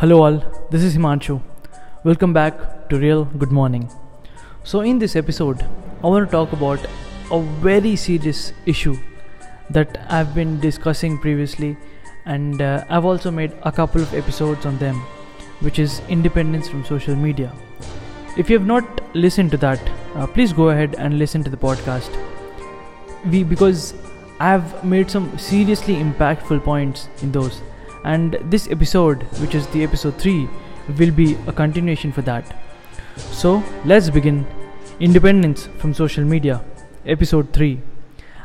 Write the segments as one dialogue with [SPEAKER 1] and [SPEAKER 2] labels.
[SPEAKER 1] Hello, all. This is Himanshu. Welcome back to Real Good Morning. So, in this episode, I want to talk about a very serious issue that I've been discussing previously, and uh, I've also made a couple of episodes on them, which is independence from social media. If you have not listened to that, uh, please go ahead and listen to the podcast. We because I've made some seriously impactful points in those and this episode which is the episode 3 will be a continuation for that. So let's begin. Independence from social media episode 3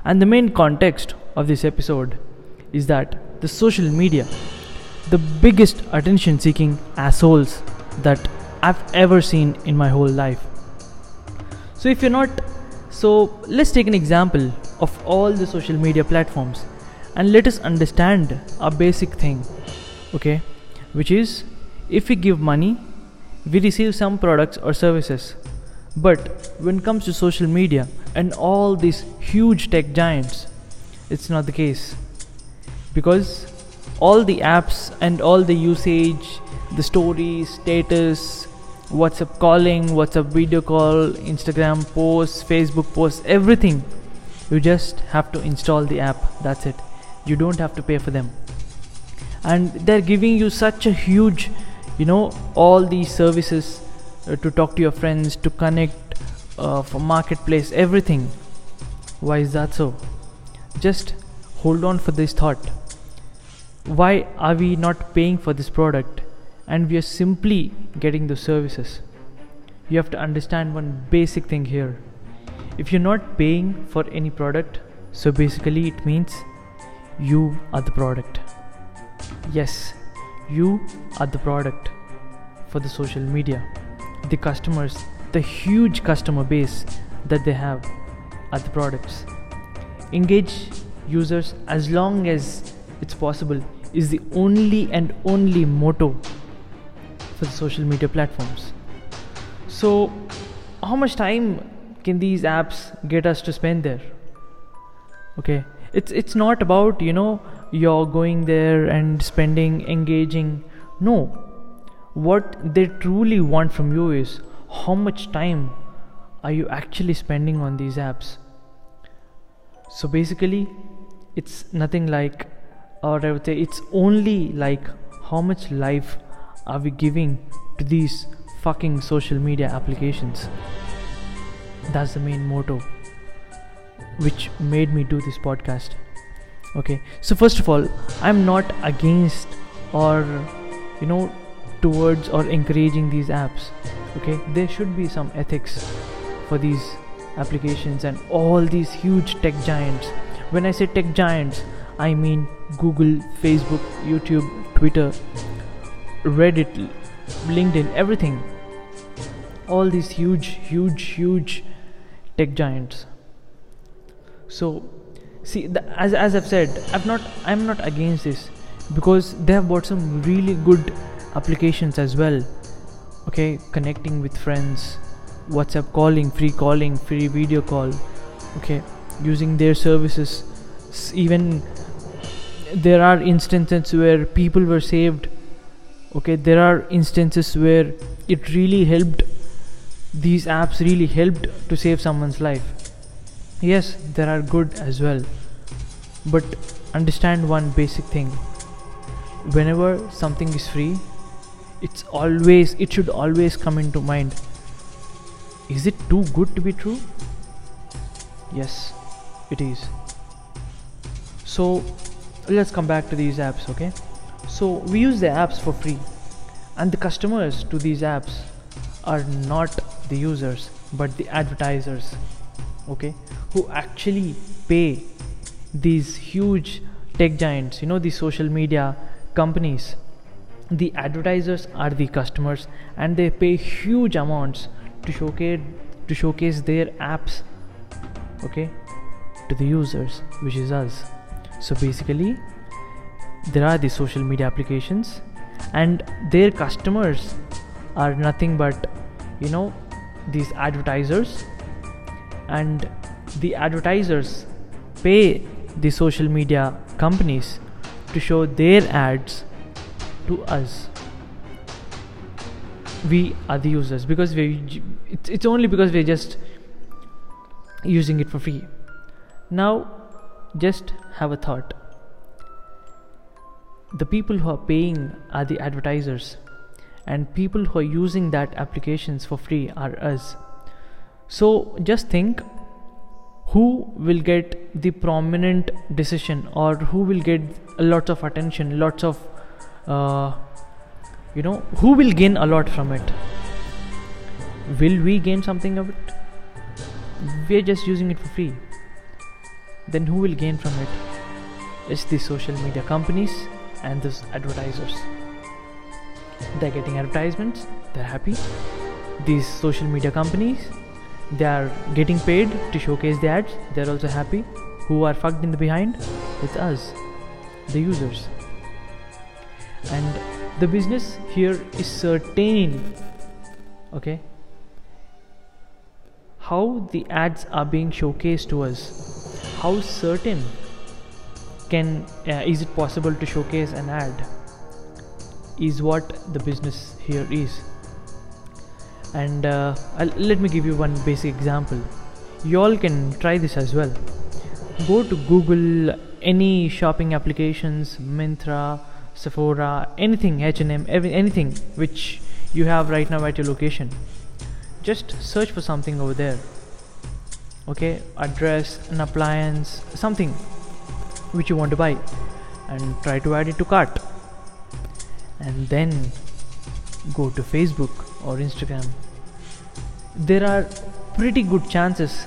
[SPEAKER 1] and the main context of this episode is that the social media the biggest attention seeking assholes that i've ever seen in my whole life. So if you're not so let's take an example of all the social media platforms and let us understand a basic thing okay? Which is if we give money we receive some products or services. But when it comes to social media and all these huge tech giants it's not the case. Because all the apps and all the usage the stories status whatsapp calling whatsapp video call instagram posts facebook posts everything you just have to install the app. That's it you don't have to pay for them. And they're giving you such a huge you know all these services uh, to talk to your friends to connect uh, for marketplace everything. Why is that so? Just hold on for this thought. Why are we not paying for this product? And we are simply getting the services. You have to understand one basic thing here. If you're not paying for any product so basically it means you are the product. Yes, you are the product for the social media. The customers, the huge customer base that they have are the products. Engage users as long as it's possible is the only and only motto for the social media platforms. So, how much time can these apps get us to spend there? Okay, it's it's not about you know you're going there and spending engaging. No. What they truly want from you is how much time are you actually spending on these apps? So basically it's nothing like or i would say it's only like how much life are we giving to these fucking social media applications. That's the main motto which made me do this podcast. Okay. So first of all i'm not against or you know towards or encouraging these apps. Okay. There should be some ethics for these applications and all these huge tech giants. When i say tech giants i mean google facebook youtube twitter reddit linkedin everything. All these huge huge huge tech giants so see the, as, as i've said i've not i'm not against this because they have bought some really good applications as well. Okay connecting with friends whatsapp calling free calling free video call. Okay using their services. Even there are instances where people were saved. Okay there are instances where it really helped. These apps really helped to save someone's life yes there are good as well but understand one basic thing. Whenever something is free it's always it should always come into mind. Is it too good to be true? Yes it is. So let's come back to these apps okay? So we use the apps for free and the customers to these apps are not the users but the advertisers okay who actually pay these huge tech giants you know the social media companies. The advertisers are the customers and they pay huge amounts to showcase to showcase their apps okay to the users which is us. So basically there are the social media applications and their customers are nothing but you know these advertisers and the advertisers pay the social media companies to show their ads to us. We are the users because we it's, it's only because we're just using it for free. Now just have a thought. The people who are paying are the advertisers and people who are using that applications for free are us so just think who will get the prominent decision or who will get lots of attention lots of uh, you know who will gain a lot from it? Will we gain something of it? We're just using it for free. Then who will gain from it? It's the social media companies and the advertisers. They're getting advertisements. They're happy. These social media companies they are getting paid to showcase the ads. They're also happy. Who are fucked in the behind? It's us the users. And the business here is certain okay? How the ads are being showcased to us how certain can uh, is it possible to showcase an ad is what the business here is and uh, let me give you one basic example. You all can try this as well. Go to google any shopping applications Myntra sephora anything h&m every, anything which you have right now at your location. Just search for something over there. Okay? A dress an appliance something which you want to buy. And try to add it to cart. And then go to facebook or Instagram, there are pretty good chances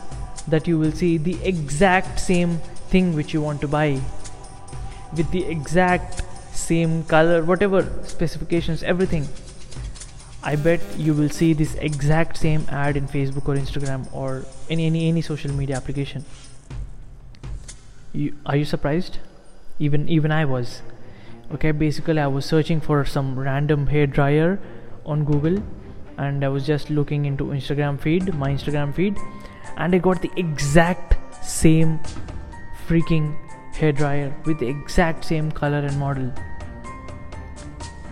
[SPEAKER 1] that you will see the exact same thing which you want to buy with the exact same color, whatever specifications, everything. I bet you will see this exact same ad in Facebook or Instagram or any any any social media application. You, are you surprised? Even even I was. Okay, basically I was searching for some random hair dryer on Google and I was just looking into Instagram feed, my Instagram feed, and I got the exact same freaking hair dryer with the exact same color and model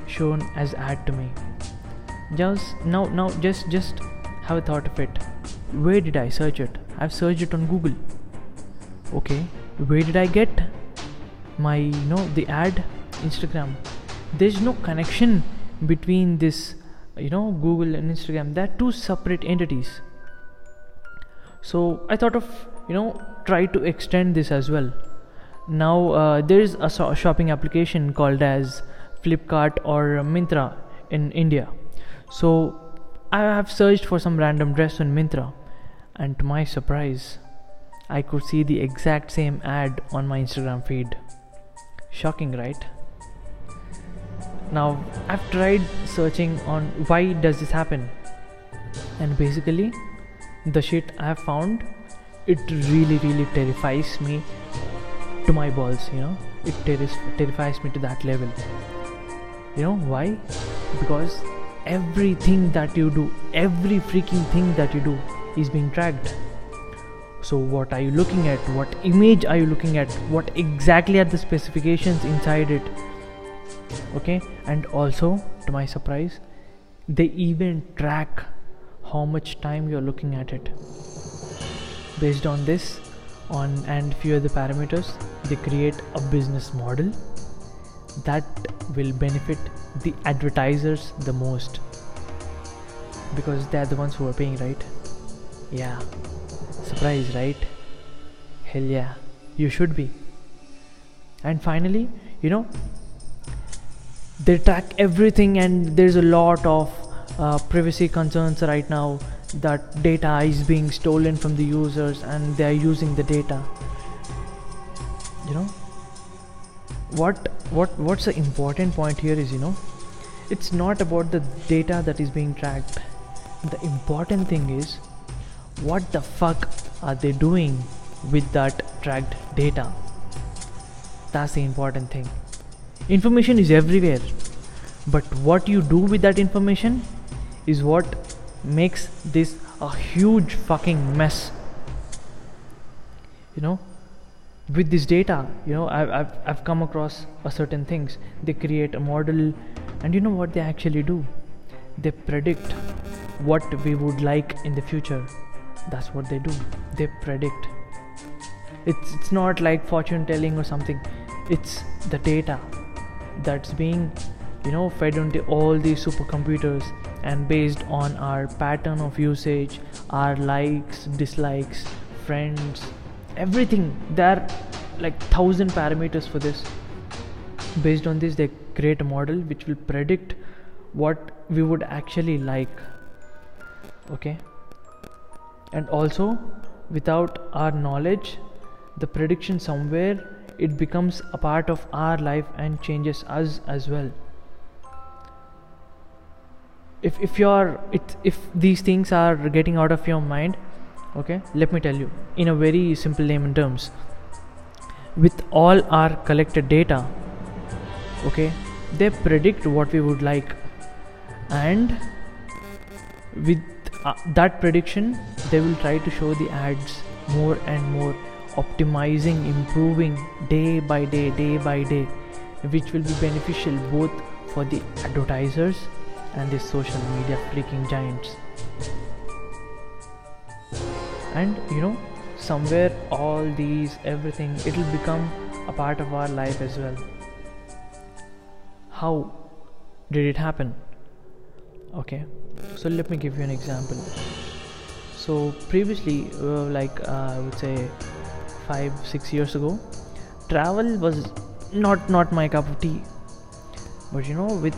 [SPEAKER 1] shown as ad to me. Just now, now, just just have a thought of it. Where did I search it? I've searched it on Google. Okay, where did I get my you know the ad? Instagram. There's no connection between this you know google and instagram they're two separate entities. So i thought of you know try to extend this as well. Now uh, there is a shopping application called as flipkart or Myntra in india. So i have searched for some random dress on Myntra and to my surprise i could see the exact same ad on my instagram feed. Shocking right now i've tried searching on why does this happen? And basically the shit i have found it really really terrifies me to my balls you know? It ter- terrifies me to that level. You know why? Because everything that you do every freaking thing that you do is being tracked so what are you looking at? What image are you looking at? What exactly are the specifications inside it okay? And also to my surprise they even track how much time you're looking at it. Based on this on and few other parameters they create a business model that will benefit the advertisers the most. Because they're the ones who are paying right? Yeah. Surprise right? Hell yeah. You should be. And finally you know they track everything and there's a lot of uh, privacy concerns right now that data is being stolen from the users and they are using the data. You know? What what what's the important point here is you know it's not about the data that is being tracked. The important thing is what the fuck are they doing with that tracked data? That's the important thing information is everywhere. But what you do with that information is what makes this a huge fucking mess. You know with this data you know I've, I've, I've come across a certain things. They create a model and you know what they actually do? They predict what we would like in the future. That's what they do. They predict. It's it's not like fortune telling or something. It's the data that's being you know fed into all these supercomputers and based on our pattern of usage our likes dislikes friends everything. There are like thousand parameters for this. Based on this they create a model which will predict what we would actually like okay? And also without our knowledge the prediction somewhere it becomes a part of our life and changes us as well. If if you're it, if these things are getting out of your mind okay let me tell you in a very simple layman terms. With all our collected data okay they predict what we would like. And with uh, that prediction they will try to show the ads more and more optimizing improving day by day day by day which will be beneficial both for the advertisers and the social media freaking giants. And you know somewhere all these everything it will become a part of our life as well. How did it happen? Okay so let me give you an example. So previously uh, like uh, i would say 5 6 years ago travel was not not my cup of tea. But you know with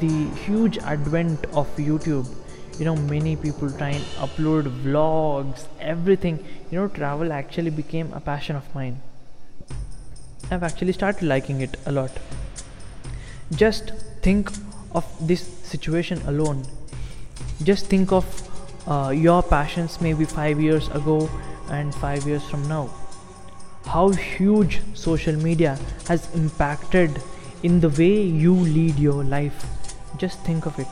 [SPEAKER 1] the huge advent of youtube you know many people try and upload vlogs everything. You know travel actually became a passion of mine. I've actually started liking it a lot. Just think of this situation alone. Just think of uh, your passions maybe 5 years ago and 5 years from now how huge social media has impacted in the way you lead your life. Just think of it.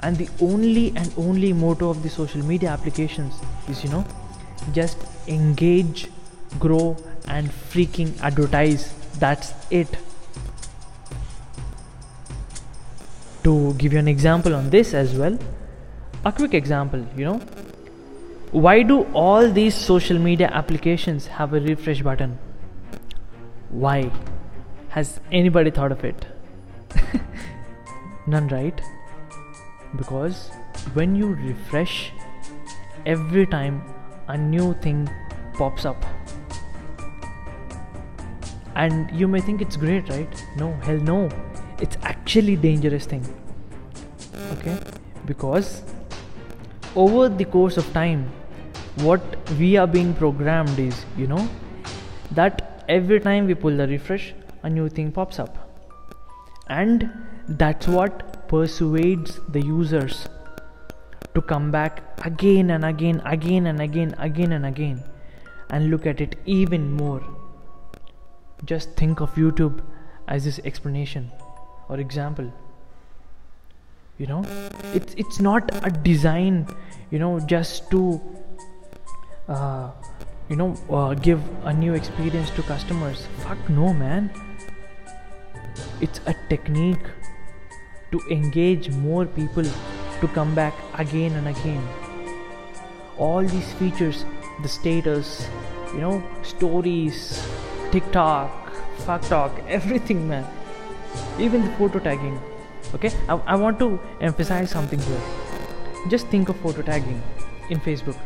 [SPEAKER 1] And the only and only motto of the social media applications is you know just engage grow and freaking advertise. That's it. To give you an example on this as well a quick example you know why do all these social media applications have a refresh button? Why? Has anybody thought of it? None right? Because when you refresh every time a new thing pops up. And you may think it's great right? No hell no. It's actually dangerous thing. Okay? Because over the course of time what we are being programmed is you know that every time we pull the refresh a new thing pops up and that's what persuades the users to come back again and again, again and again, again and again, and look at it even more. Just think of YouTube as this explanation or example. You know, it's it's not a design, you know, just to uh, you know uh, give a new experience to customers. Fuck no, man. It's a technique to engage more people to come back again and again. All these features, the status, you know, stories, TikTok, fuck talk, everything, man. Even the photo tagging. Okay, I, I want to emphasize something here. Just think of photo tagging in Facebook.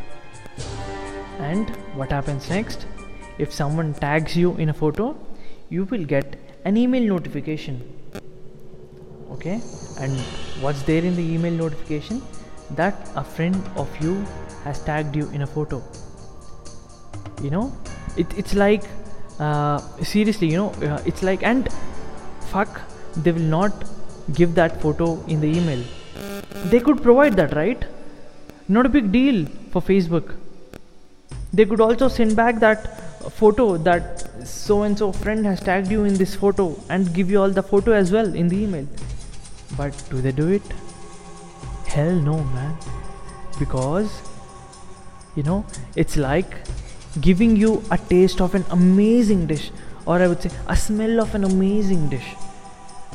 [SPEAKER 1] And what happens next? If someone tags you in a photo, you will get an email notification. Okay? And what's there in the email notification? That a friend of you has tagged you in a photo. You know? It, it's like uh, seriously you know uh, it's like and fuck they will not give that photo in the email. They could provide that right? Not a big deal for facebook they could also send back that photo that so and so friend has tagged you in this photo and give you all the photo as well in the email but do they do it? Hell no, man. Because, you know, it's like giving you a taste of an amazing dish, or I would say a smell of an amazing dish.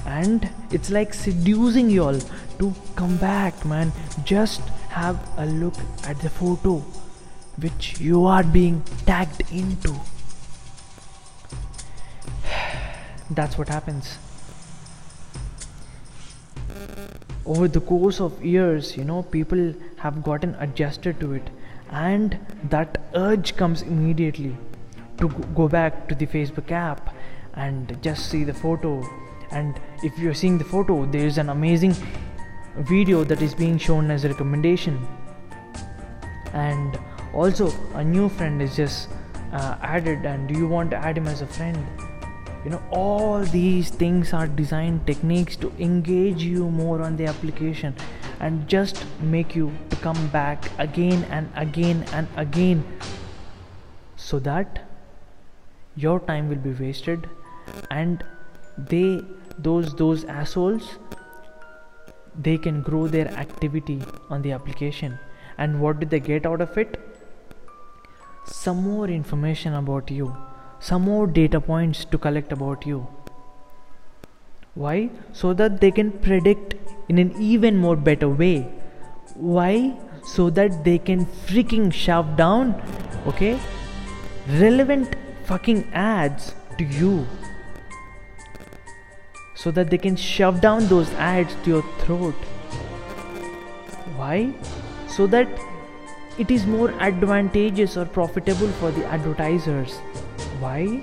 [SPEAKER 1] and it's like seducing you all to come back man just have a look at the photo which you are being tagged into. That's what happens. Over the course of years you know people have gotten adjusted to it and that urge comes immediately to go back to the facebook app and just see the photo. And if you're seeing the photo there is an amazing video that is being shown as a recommendation. And also a new friend is just uh, added and do you want to add him as a friend? You know all these things are design techniques to engage you more on the application and just make you to come back again and again and again so that your time will be wasted and they those those assholes they can grow their activity on the application. And what did they get out of it some more information about you some more data points to collect about you. Why? So that they can predict in an even more better way. Why? So that they can freaking shove down okay relevant fucking ads to you. So that they can shove down those ads to your throat. Why? So that it is more advantageous or profitable for the advertisers. Why?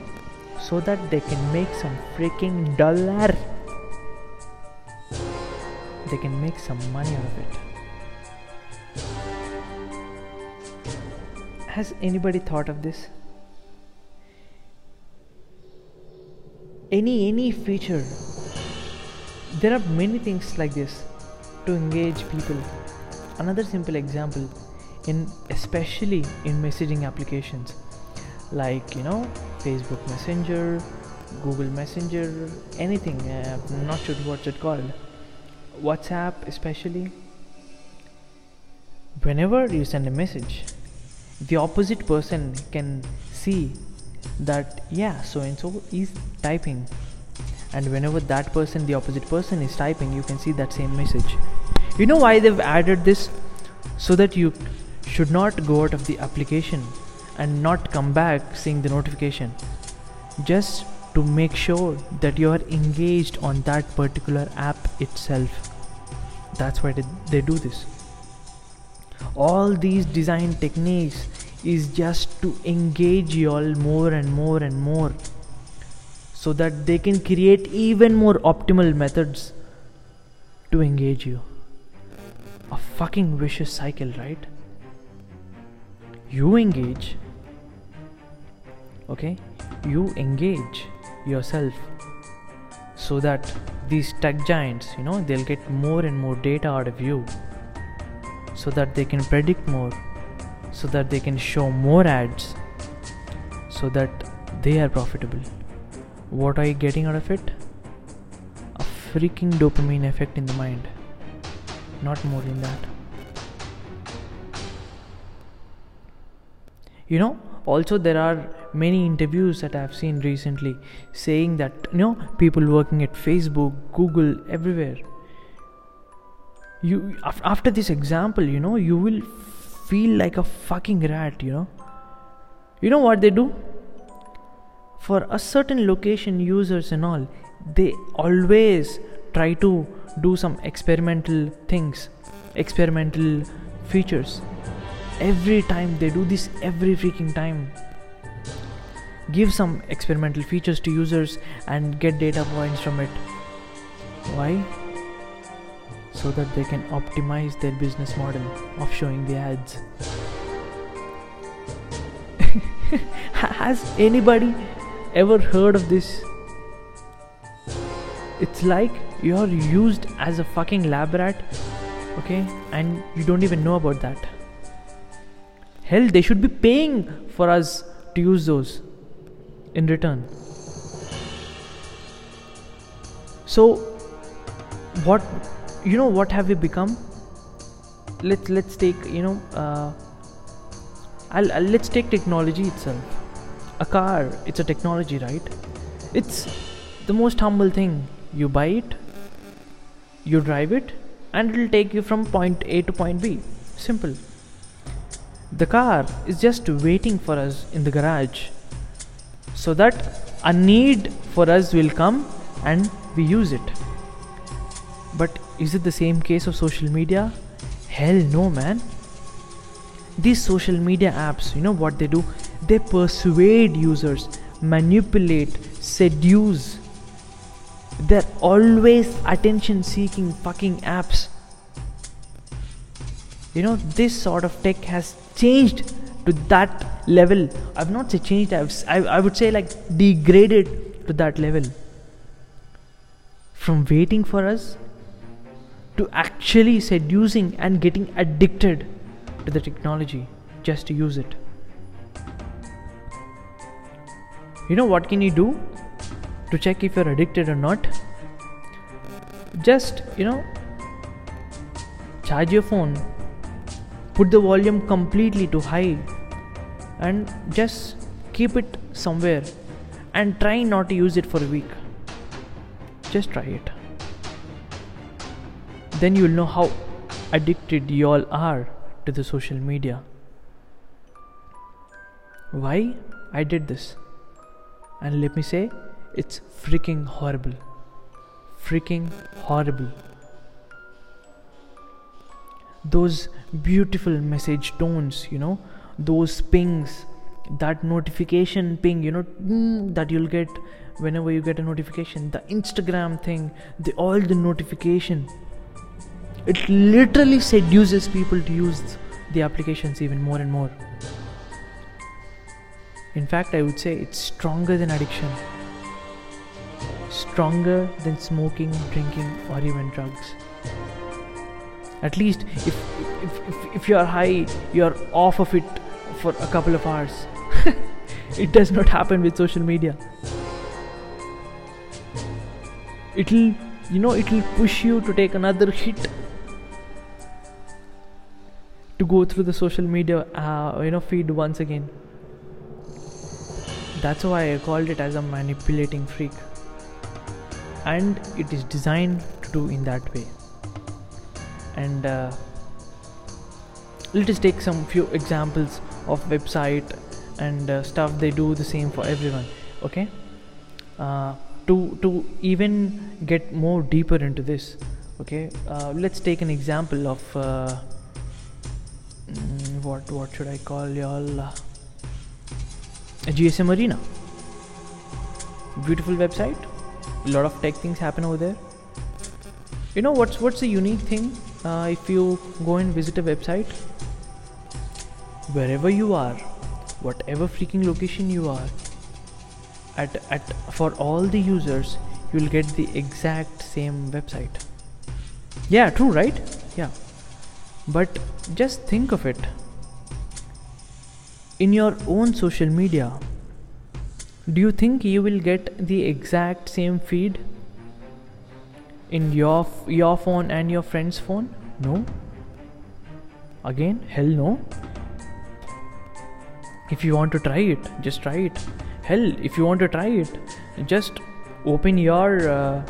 [SPEAKER 1] So that they can make some freaking dollar. They can make some money out of it. Has anybody thought of this? Any any feature there are many things like this to engage people another simple example in especially in messaging applications. Like you know facebook messenger google messenger anything uh, i'm not sure what's it called. Whatsapp especially. Whenever you send a message the opposite person can see that yeah so and so is typing. And whenever that person the opposite person is typing you can see that same message. You know why they've added this? So that you should not go out of the application and not come back seeing the notification just to make sure that you are engaged on that particular app itself that's why they do this all these design techniques is just to engage you all more and more and more so that they can create even more optimal methods to engage you. A fucking vicious cycle, right? You engage, okay? You engage yourself so that these tech giants, you know, they'll get more and more data out of you so that they can predict more, so that they can show more ads, so that they are profitable what are you getting out of it? A freaking dopamine effect in the mind. Not more than that. You know, also there are many interviews that I've seen recently saying that you know people working at Facebook, Google, everywhere. You after this example, you know, you will feel like a fucking rat, you know. You know what they do? for a certain location users and all they always try to do some experimental things experimental features every time they do this every freaking time. Give some experimental features to users and get data points from it. Why? So that they can optimize their business model of showing the ads. Has anybody ever heard of this? It's like you're used as a fucking lab rat, okay, and you don't even know about that. Hell, they should be paying for us to use those in return. So, what you know? What have we become? Let's let's take you know. Uh, I'll, I'll let's take technology itself a car it's a technology right it's the most humble thing you buy it you drive it and it will take you from point a to point b simple the car is just waiting for us in the garage. So that a need for us will come and we use it. But is it the same case of social media? Hell no man. These social media apps you know what they do? They persuade users manipulate seduce. They're always attention seeking fucking apps. You know this sort of tech has changed to that level. I've not say changed I've, I, I would say like degraded to that level. From waiting for us to actually seducing and getting addicted to the technology just to use it. You know what can you do to check if you're addicted or not? Just you know charge your phone put the volume completely to high and just keep it somewhere and try not to use it for a week. Just try it. Then you'll know how addicted you all are to the social media. Why i did this? And let me say it's freaking horrible. Freaking horrible those beautiful message tones you know those pings that notification ping you know mm, that you'll get whenever you get a notification the instagram thing the all the notification. It literally seduces people to use the applications even more and more. In fact i would say it's stronger than addiction. Stronger than smoking drinking or even drugs at least if if, if, if you are high you're off of it for a couple of hours. It does not happen with social media. It'll you know it'll push you to take another hit to go through the social media uh, you know feed once again. That's why i called it as a manipulating freak. And it is designed to do in that way and uh, let us take some few examples of website and uh, stuff they do the same for everyone okay? Uh, to to even get more deeper into this okay? Uh, let's take an example of uh, mm, what what should i call y'all? Uh, gsm arena. Beautiful website. A lot of tech things happen over there. You know what's what's the unique thing uh, if you go and visit a website wherever you are whatever freaking location you are at at for all the users you'll get the exact same website. Yeah true right? Yeah. But just think of it. In your own social media do you think you will get the exact same feed in your your phone and your friend's phone? No? Again? Hell no. If you want to try it just try it. Hell if you want to try it just open your uh,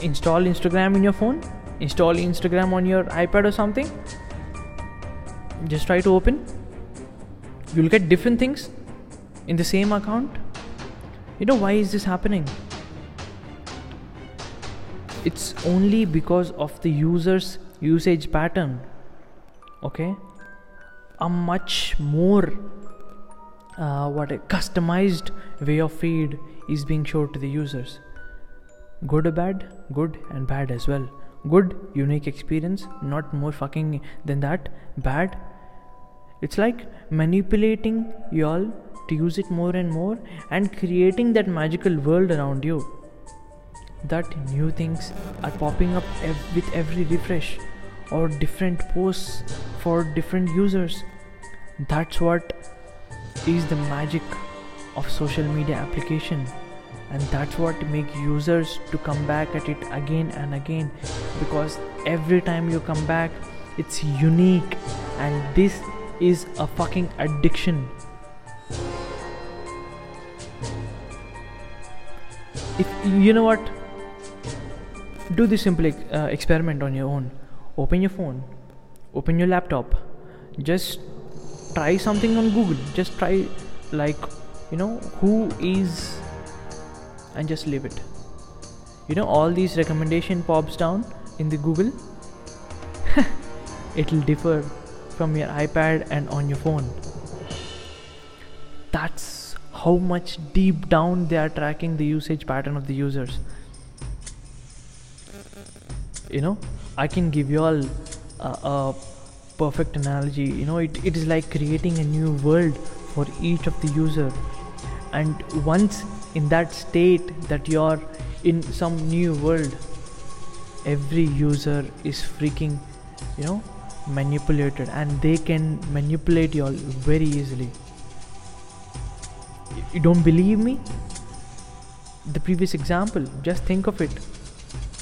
[SPEAKER 1] install instagram in your phone install instagram on your ipad or something. Just try to open. You'll get different things in the same account. You know why is this happening it's only because of the user's usage pattern okay? A much more uh, what a customized way of feed is being showed to the users. Good or bad? Good and bad as well. Good unique experience not more fucking than that. Bad it's like manipulating y'all to use it more and more and creating that magical world around you that new things are popping up ev- with every refresh or different posts for different users. That's what is the magic of social media application. And that's what make users to come back at it again and again. Because every time you come back it's unique. And this is a fucking addiction. If you know what do this simple uh, experiment on your own. Open your phone. Open your laptop. Just try something on google. Just try like you know who is and just leave it. You know all these recommendation pops down in the google. It'll differ from your ipad and on your phone. That's how much deep down they are tracking the usage pattern of the users you know i can give you all a, a perfect analogy. You know it, it is like creating a new world for each of the user. And once in that state that you're in some new world every user is freaking you know manipulated and they can manipulate you all very easily. You don't believe me? The previous example just think of it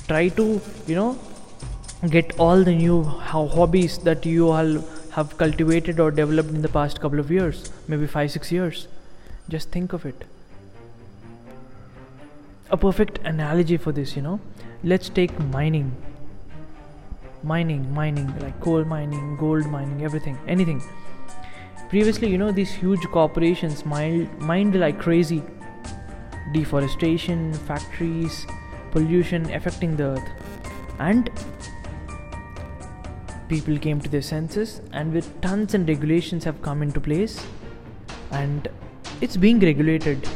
[SPEAKER 1] try to you know get all the new hobbies that you all have cultivated or developed in the past couple of years maybe 5 6 years. Just think of it. A perfect analogy for this you know. Let's take mining. Mining mining like coal mining gold mining everything anything. Previously you know these huge corporations mined, mined like crazy. Deforestation factories pollution affecting the earth. And people came to their senses and with tons and regulations have come into place and it's being regulated.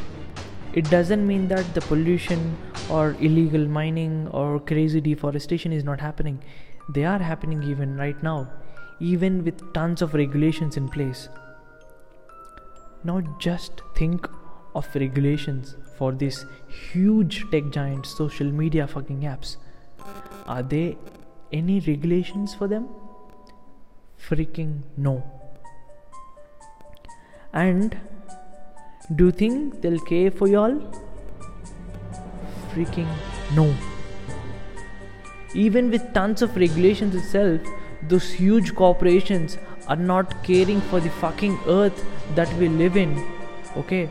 [SPEAKER 1] It doesn't mean that the pollution or illegal mining or crazy deforestation is not happening. They are happening even right now even with tons of regulations in place. Now just think of regulations for these huge tech giants social media fucking apps. Are there any regulations for them? Freaking no. And do you think they'll care for y'all? Freaking no. Even with tons of regulations itself those huge corporations are not caring for the fucking earth that we live in okay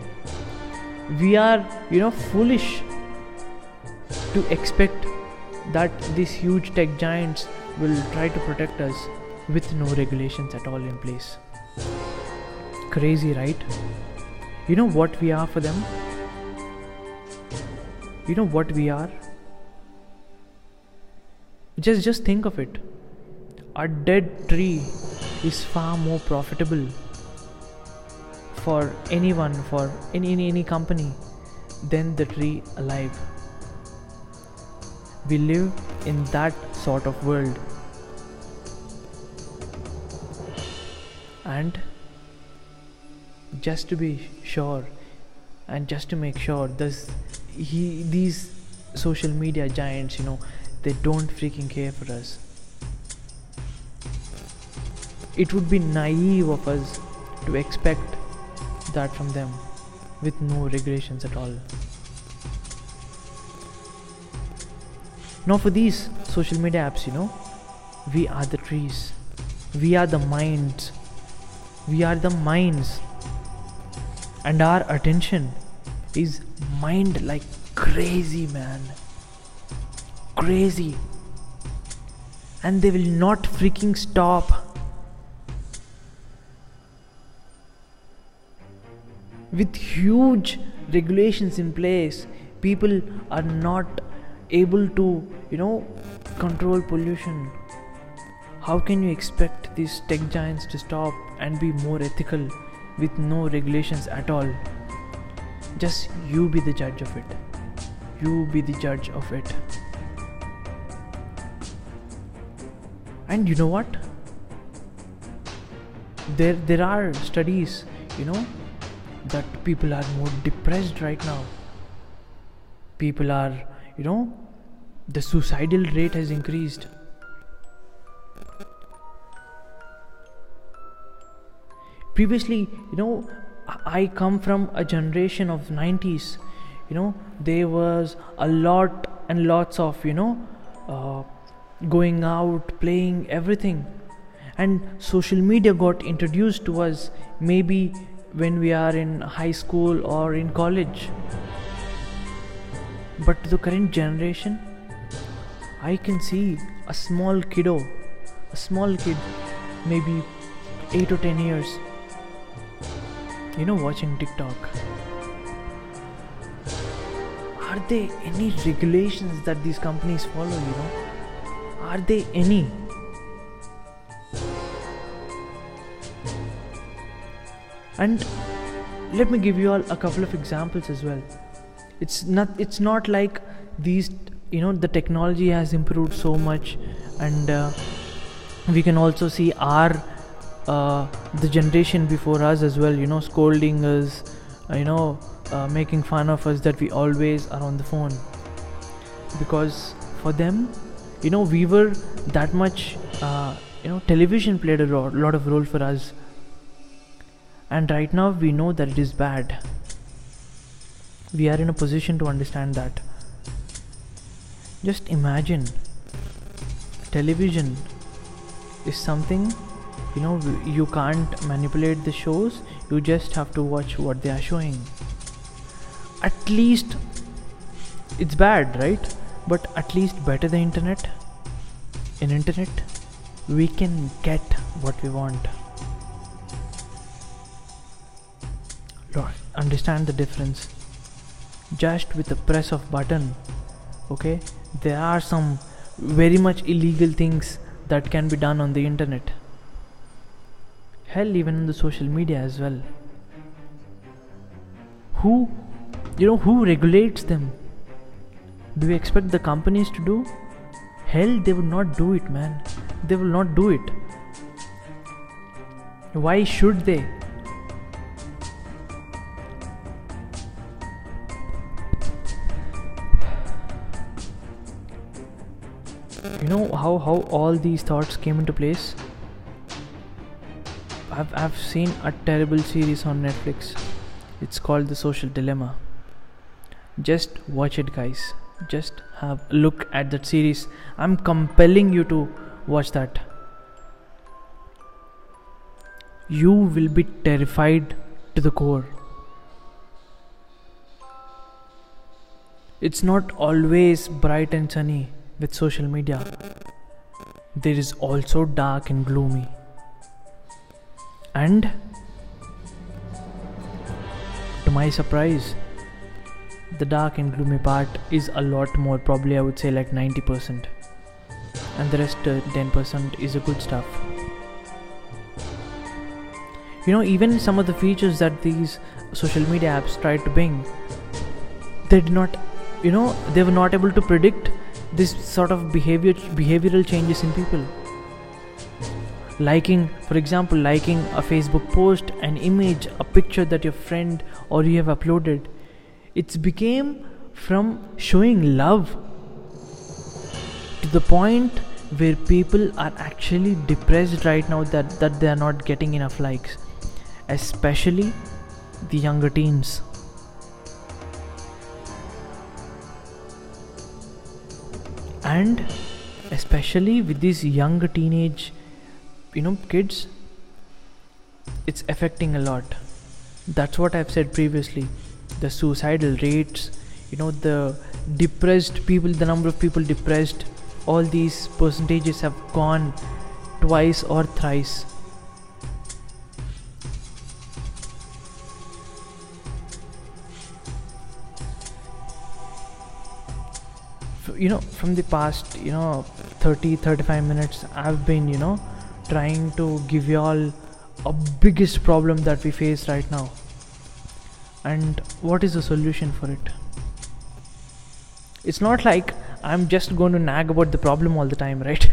[SPEAKER 1] we are you know foolish to expect that these huge tech giants will try to protect us with no regulations at all in place. Crazy, right? You know what we are for them? You know what we are? Just just think of it. A dead tree is far more profitable for anyone, for any, any, any company, than the tree alive. We live in that sort of world and just to be sure and just to make sure this he these social media giants you know they don't freaking care for us it would be naive of us to expect that from them with no regulations at all. Now for these social media apps you know we are the trees. We are the minds. We are the minds. And our attention is mined like crazy man. Crazy. And they will not freaking stop with huge regulations in place people are not able to you know control pollution how can you expect these tech giants to stop and be more ethical with no regulations at all? Just you be the judge of it. You be the judge of it. And you know what? There there are studies, you know, that people are more depressed right now. People are, you know, the suicidal rate has increased. Previously you know i come from a generation of 90s you know there was a lot and lots of you know uh, going out playing everything. And social media got introduced to us maybe when we are in high school or in college but to the current generation I can see a small kiddo, a small kid, maybe 8 or 10 years, you know, watching TikTok. Are there any regulations that these companies follow, you know? Are there any? And let me give you all a couple of examples as well. It's not it's not like these you know the technology has improved so much and uh, we can also see our uh, the generation before us as well you know scolding us uh, you know uh, making fun of us that we always are on the phone because for them you know we were that much uh, you know television played a ro- lot of role for us and right now we know that it is bad. We are in a position to understand that. Just imagine television is something you know you can't manipulate the shows. You just have to watch what they are showing. At least it's bad right? But at least better the internet. In internet we can get what we want understand the difference. Just with the press of button okay there are some very much illegal things that can be done on the internet. Hell even in the social media as well. Who you know who regulates them? Do we expect the companies to do? Hell they would not do it man. They will not do it. Why should they know how how all these thoughts came into place? I've, I've seen a terrible series on netflix. It's called the social dilemma. Just watch it guys. Just have a look at that series. I'm compelling you to watch that. You will be terrified to the core. It's not always bright and sunny with social media, there is also dark and gloomy. And to my surprise, the dark and gloomy part is a lot more, probably, I would say like 90%. And the rest, uh, 10%, is a good stuff. You know, even some of the features that these social media apps tried to bring, they did not, you know, they were not able to predict this sort of behavior behavioral changes in people. Liking for example liking a facebook post an image a picture that your friend or you have uploaded it's became from showing love to the point where people are actually depressed right now that that they are not getting enough likes especially the younger teens and especially with these young teenage you know kids it's affecting a lot. That's what i've said previously. The suicidal rates you know the depressed people the number of people depressed all these percentages have gone twice or thrice you know from the past you know 30 35 minutes i've been you know trying to give you all a biggest problem that we face right now. And what is the solution for it? It's not like i'm just going to nag about the problem all the time right?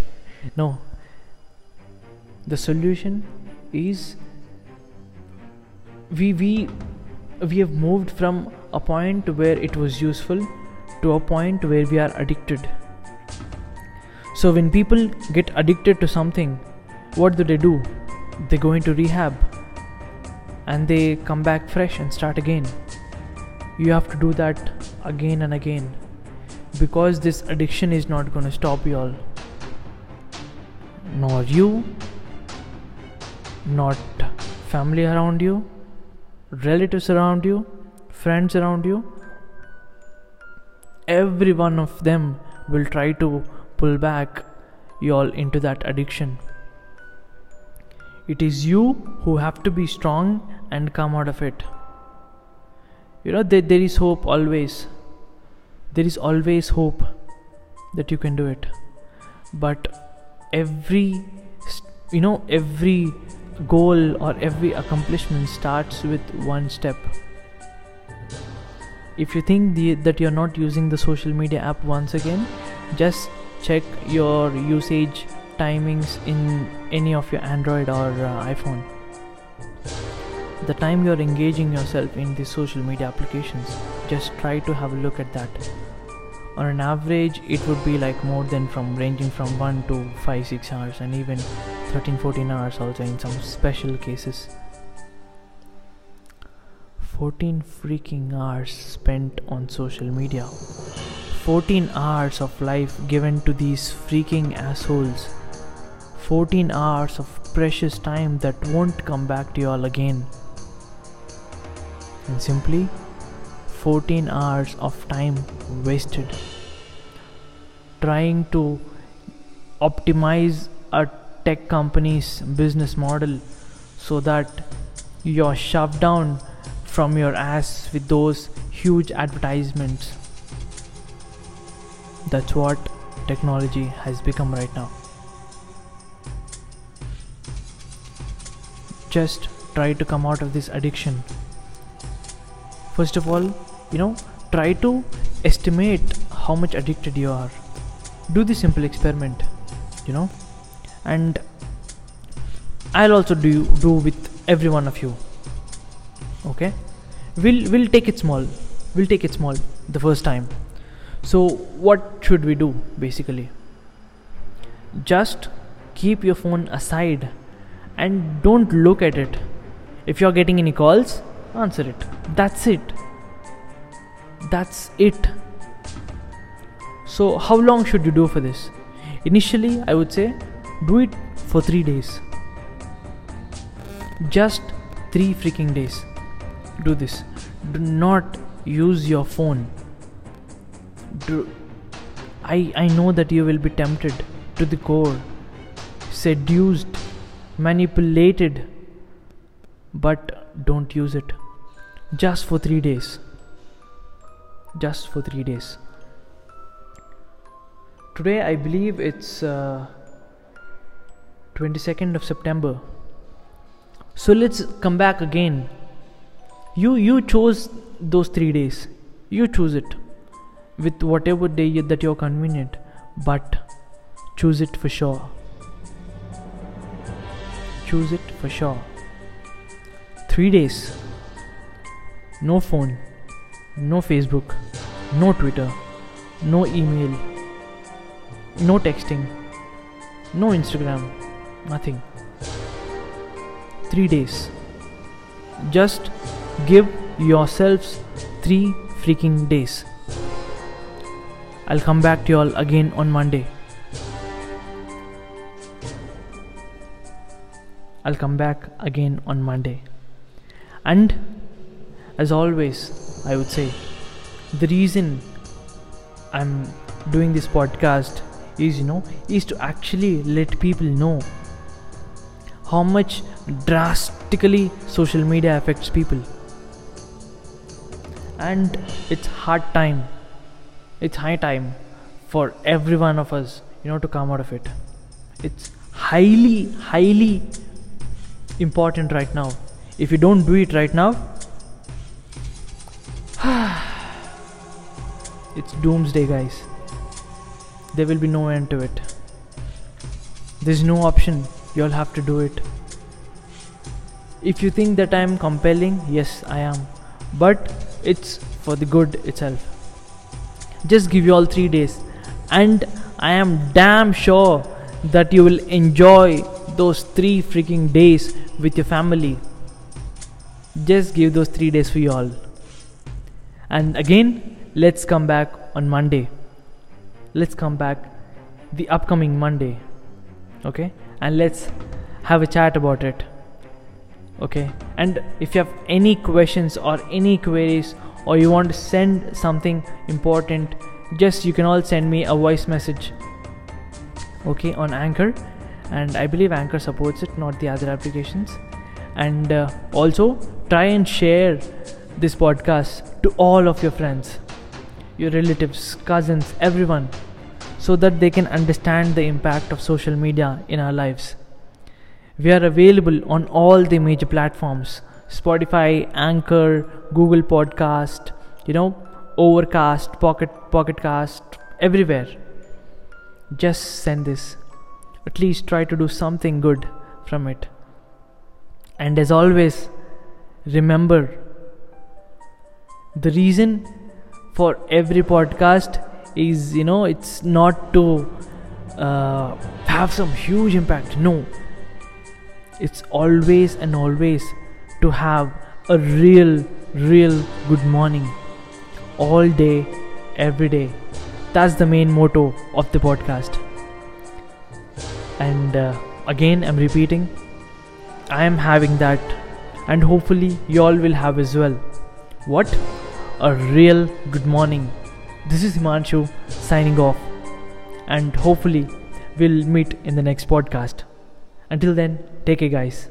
[SPEAKER 1] No. The solution is we we we have moved from a point where it was useful to a point where we are addicted. So, when people get addicted to something, what do they do? They go into rehab and they come back fresh and start again. You have to do that again and again because this addiction is not going to stop you all. Nor you, not family around you, relatives around you, friends around you every one of them will try to pull back you all into that addiction. It is you who have to be strong and come out of it. You know there, there is hope always. There is always hope that you can do it. But every you know every goal or every accomplishment starts with one step if you think the, that you're not using the social media app once again just check your usage timings in any of your android or uh, iphone. The time you're engaging yourself in these social media applications just try to have a look at that. On an average it would be like more than from ranging from 1 to 5 6 hours and even 13 14 hours also in some special cases 14 freaking hours spent on social media. 14 hours of life given to these freaking assholes. 14 hours of precious time that won't come back to you all again. And simply 14 hours of time wasted trying to optimize a tech company's business model so that you're shoved down from your ass with those huge advertisements. That's what technology has become right now. Just try to come out of this addiction first of all you know try to estimate how much addicted you are do the simple experiment you know and i'll also do do with every one of you okay we'll we'll take it small. We'll take it small the first time. So what should we do basically? Just keep your phone aside and don't look at it. If you're getting any calls answer it. That's it. That's it. So how long should you do for this? Initially i would say do it for 3 days. Just 3 freaking days do this. Do not use your phone. Do, I, I know that you will be tempted to the core seduced manipulated but don't use it. Just for 3 days. Just for 3 days. Today i believe it's uh, 22nd of september. So let's come back again you you chose those 3 days. You choose it with whatever day that you're convenient but choose it for sure. Choose it for sure. 3 days. No phone, no Facebook, no Twitter, no email, no texting, no Instagram, nothing. Three days. Just give yourselves three freaking days. I'll come back to you all again on Monday. I'll come back again on Monday. And as always i would say the reason i'm doing this podcast is you know is to actually let people know how much drastically social media affects people and it's hard time it's high time for every one of us you know to come out of it it's highly highly important right now if you don't do it right now it's doomsday, guys. There will be no end to it. There's no option. You'll have to do it. If you think that I am compelling, yes, I am. But it's for the good itself. Just give you all three days, and I am damn sure that you will enjoy those three freaking days with your family. Just give those three days for you all. And again, let's come back on Monday. Let's come back the upcoming Monday. Okay? And let's have a chat about it. Okay? And if you have any questions or any queries or you want to send something important, just you can all send me a voice message. okay on anchor and i believe anchor supports it not the other applications and uh, also try and share this podcast to all of your friends your relatives cousins everyone so that they can understand the impact of social media in our lives we are available on all the major platforms spotify anchor google podcast you know overcast pocket pocket cast everywhere. Just send this. At least try to do something good from it. And as always remember the reason for every podcast is you know it's not to uh, have some huge impact. No it's always and always to have a real real good morning. All day every day. That's the main motto of the podcast. And uh, again i'm repeating i am having that and hopefully you all will have as well. What? A real good morning. This is himanshu signing off. And hopefully we'll meet in the next podcast. Until then take care guys